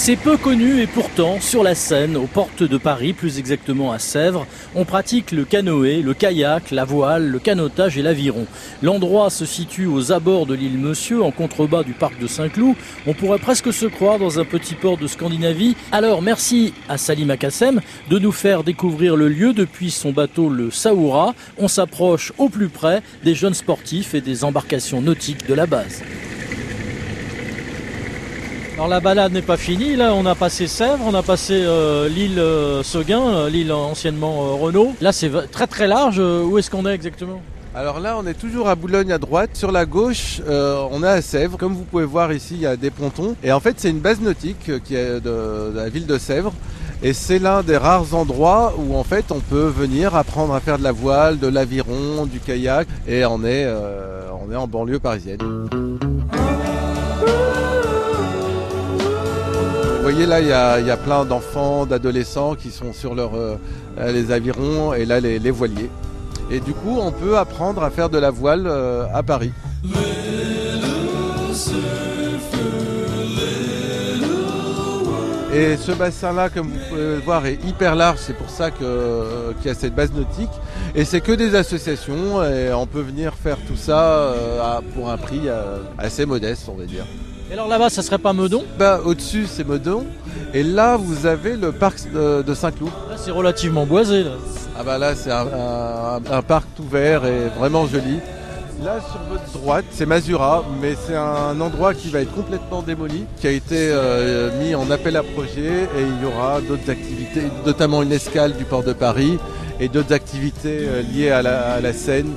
C'est peu connu et pourtant, sur la Seine, aux portes de Paris, plus exactement à Sèvres, on pratique le canoë, le kayak, la voile, le canotage et l'aviron. L'endroit se situe aux abords de l'île Monsieur, en contrebas du parc de Saint-Cloud. On pourrait presque se croire dans un petit port de Scandinavie. Alors merci à Salim Akassem de nous faire découvrir le lieu depuis son bateau le Saoura. On s'approche au plus près des jeunes sportifs et des embarcations nautiques de la base. Alors la balade n'est pas finie, là on a passé Sèvres, on a passé euh, l'île euh, Seguin, euh, l'île anciennement Renault. Là c'est très très large, où est-ce qu'on est exactement? Alors là, on est toujours à Boulogne à droite. Sur la gauche, on est à Sèvres. Comme vous pouvez voir ici, il y a des pontons. Et en fait, c'est une base nautique qui est de, la ville de Sèvres. Et c'est l'un des rares endroits où en fait on peut venir apprendre à faire de la voile, de l'aviron, du kayak. Et on est, on est en banlieue parisienne. Là, il y a, plein d'enfants, d'adolescents qui sont sur leur, euh, les avirons et là les, voiliers. Et du coup, on peut apprendre à faire de la voile euh, à Paris. Et ce bassin-là, comme vous pouvez le voir, est hyper large. C'est pour ça euh, qu'il y a cette base nautique. Et c'est que des associations. Et on peut venir faire tout ça pour un prix assez modeste, on va dire. Et alors là-bas, ça serait pas Meudon? Bah, Au-dessus, c'est Meudon. Et là, vous avez le parc de, Saint-Cloud. Là, c'est relativement boisé. Là. Ah bah là, c'est un, parc ouvert et vraiment joli. Là, sur votre droite, c'est Masura, mais c'est un endroit qui va être complètement démoli, qui a été euh, mis en appel à projet et il y aura d'autres activités, notamment une escale du port de Paris et d'autres activités euh, liées à la, à la Seine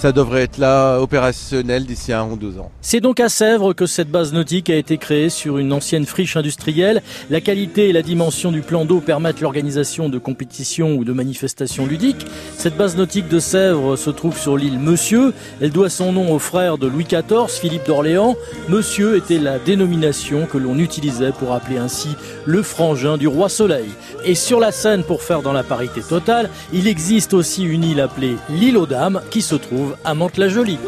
ça devrait être là opérationnel d'ici un ou deux ans. C'est donc à Sèvres que cette base nautique a été créée sur une ancienne friche industrielle. La qualité et la dimension du plan d'eau permettent l'organisation de compétitions ou de manifestations ludiques. Cette base nautique de Sèvres se trouve sur l'île Monsieur. Elle doit son nom au frère de Louis XIV, Philippe d'Orléans. Monsieur était la dénomination que l'on utilisait pour appeler ainsi le frangin du roi Soleil. Et sur la Seine, pour faire dans la parité totale, il existe aussi une île appelée l'île aux Dames qui se trouve à Mantes-la-Jolie.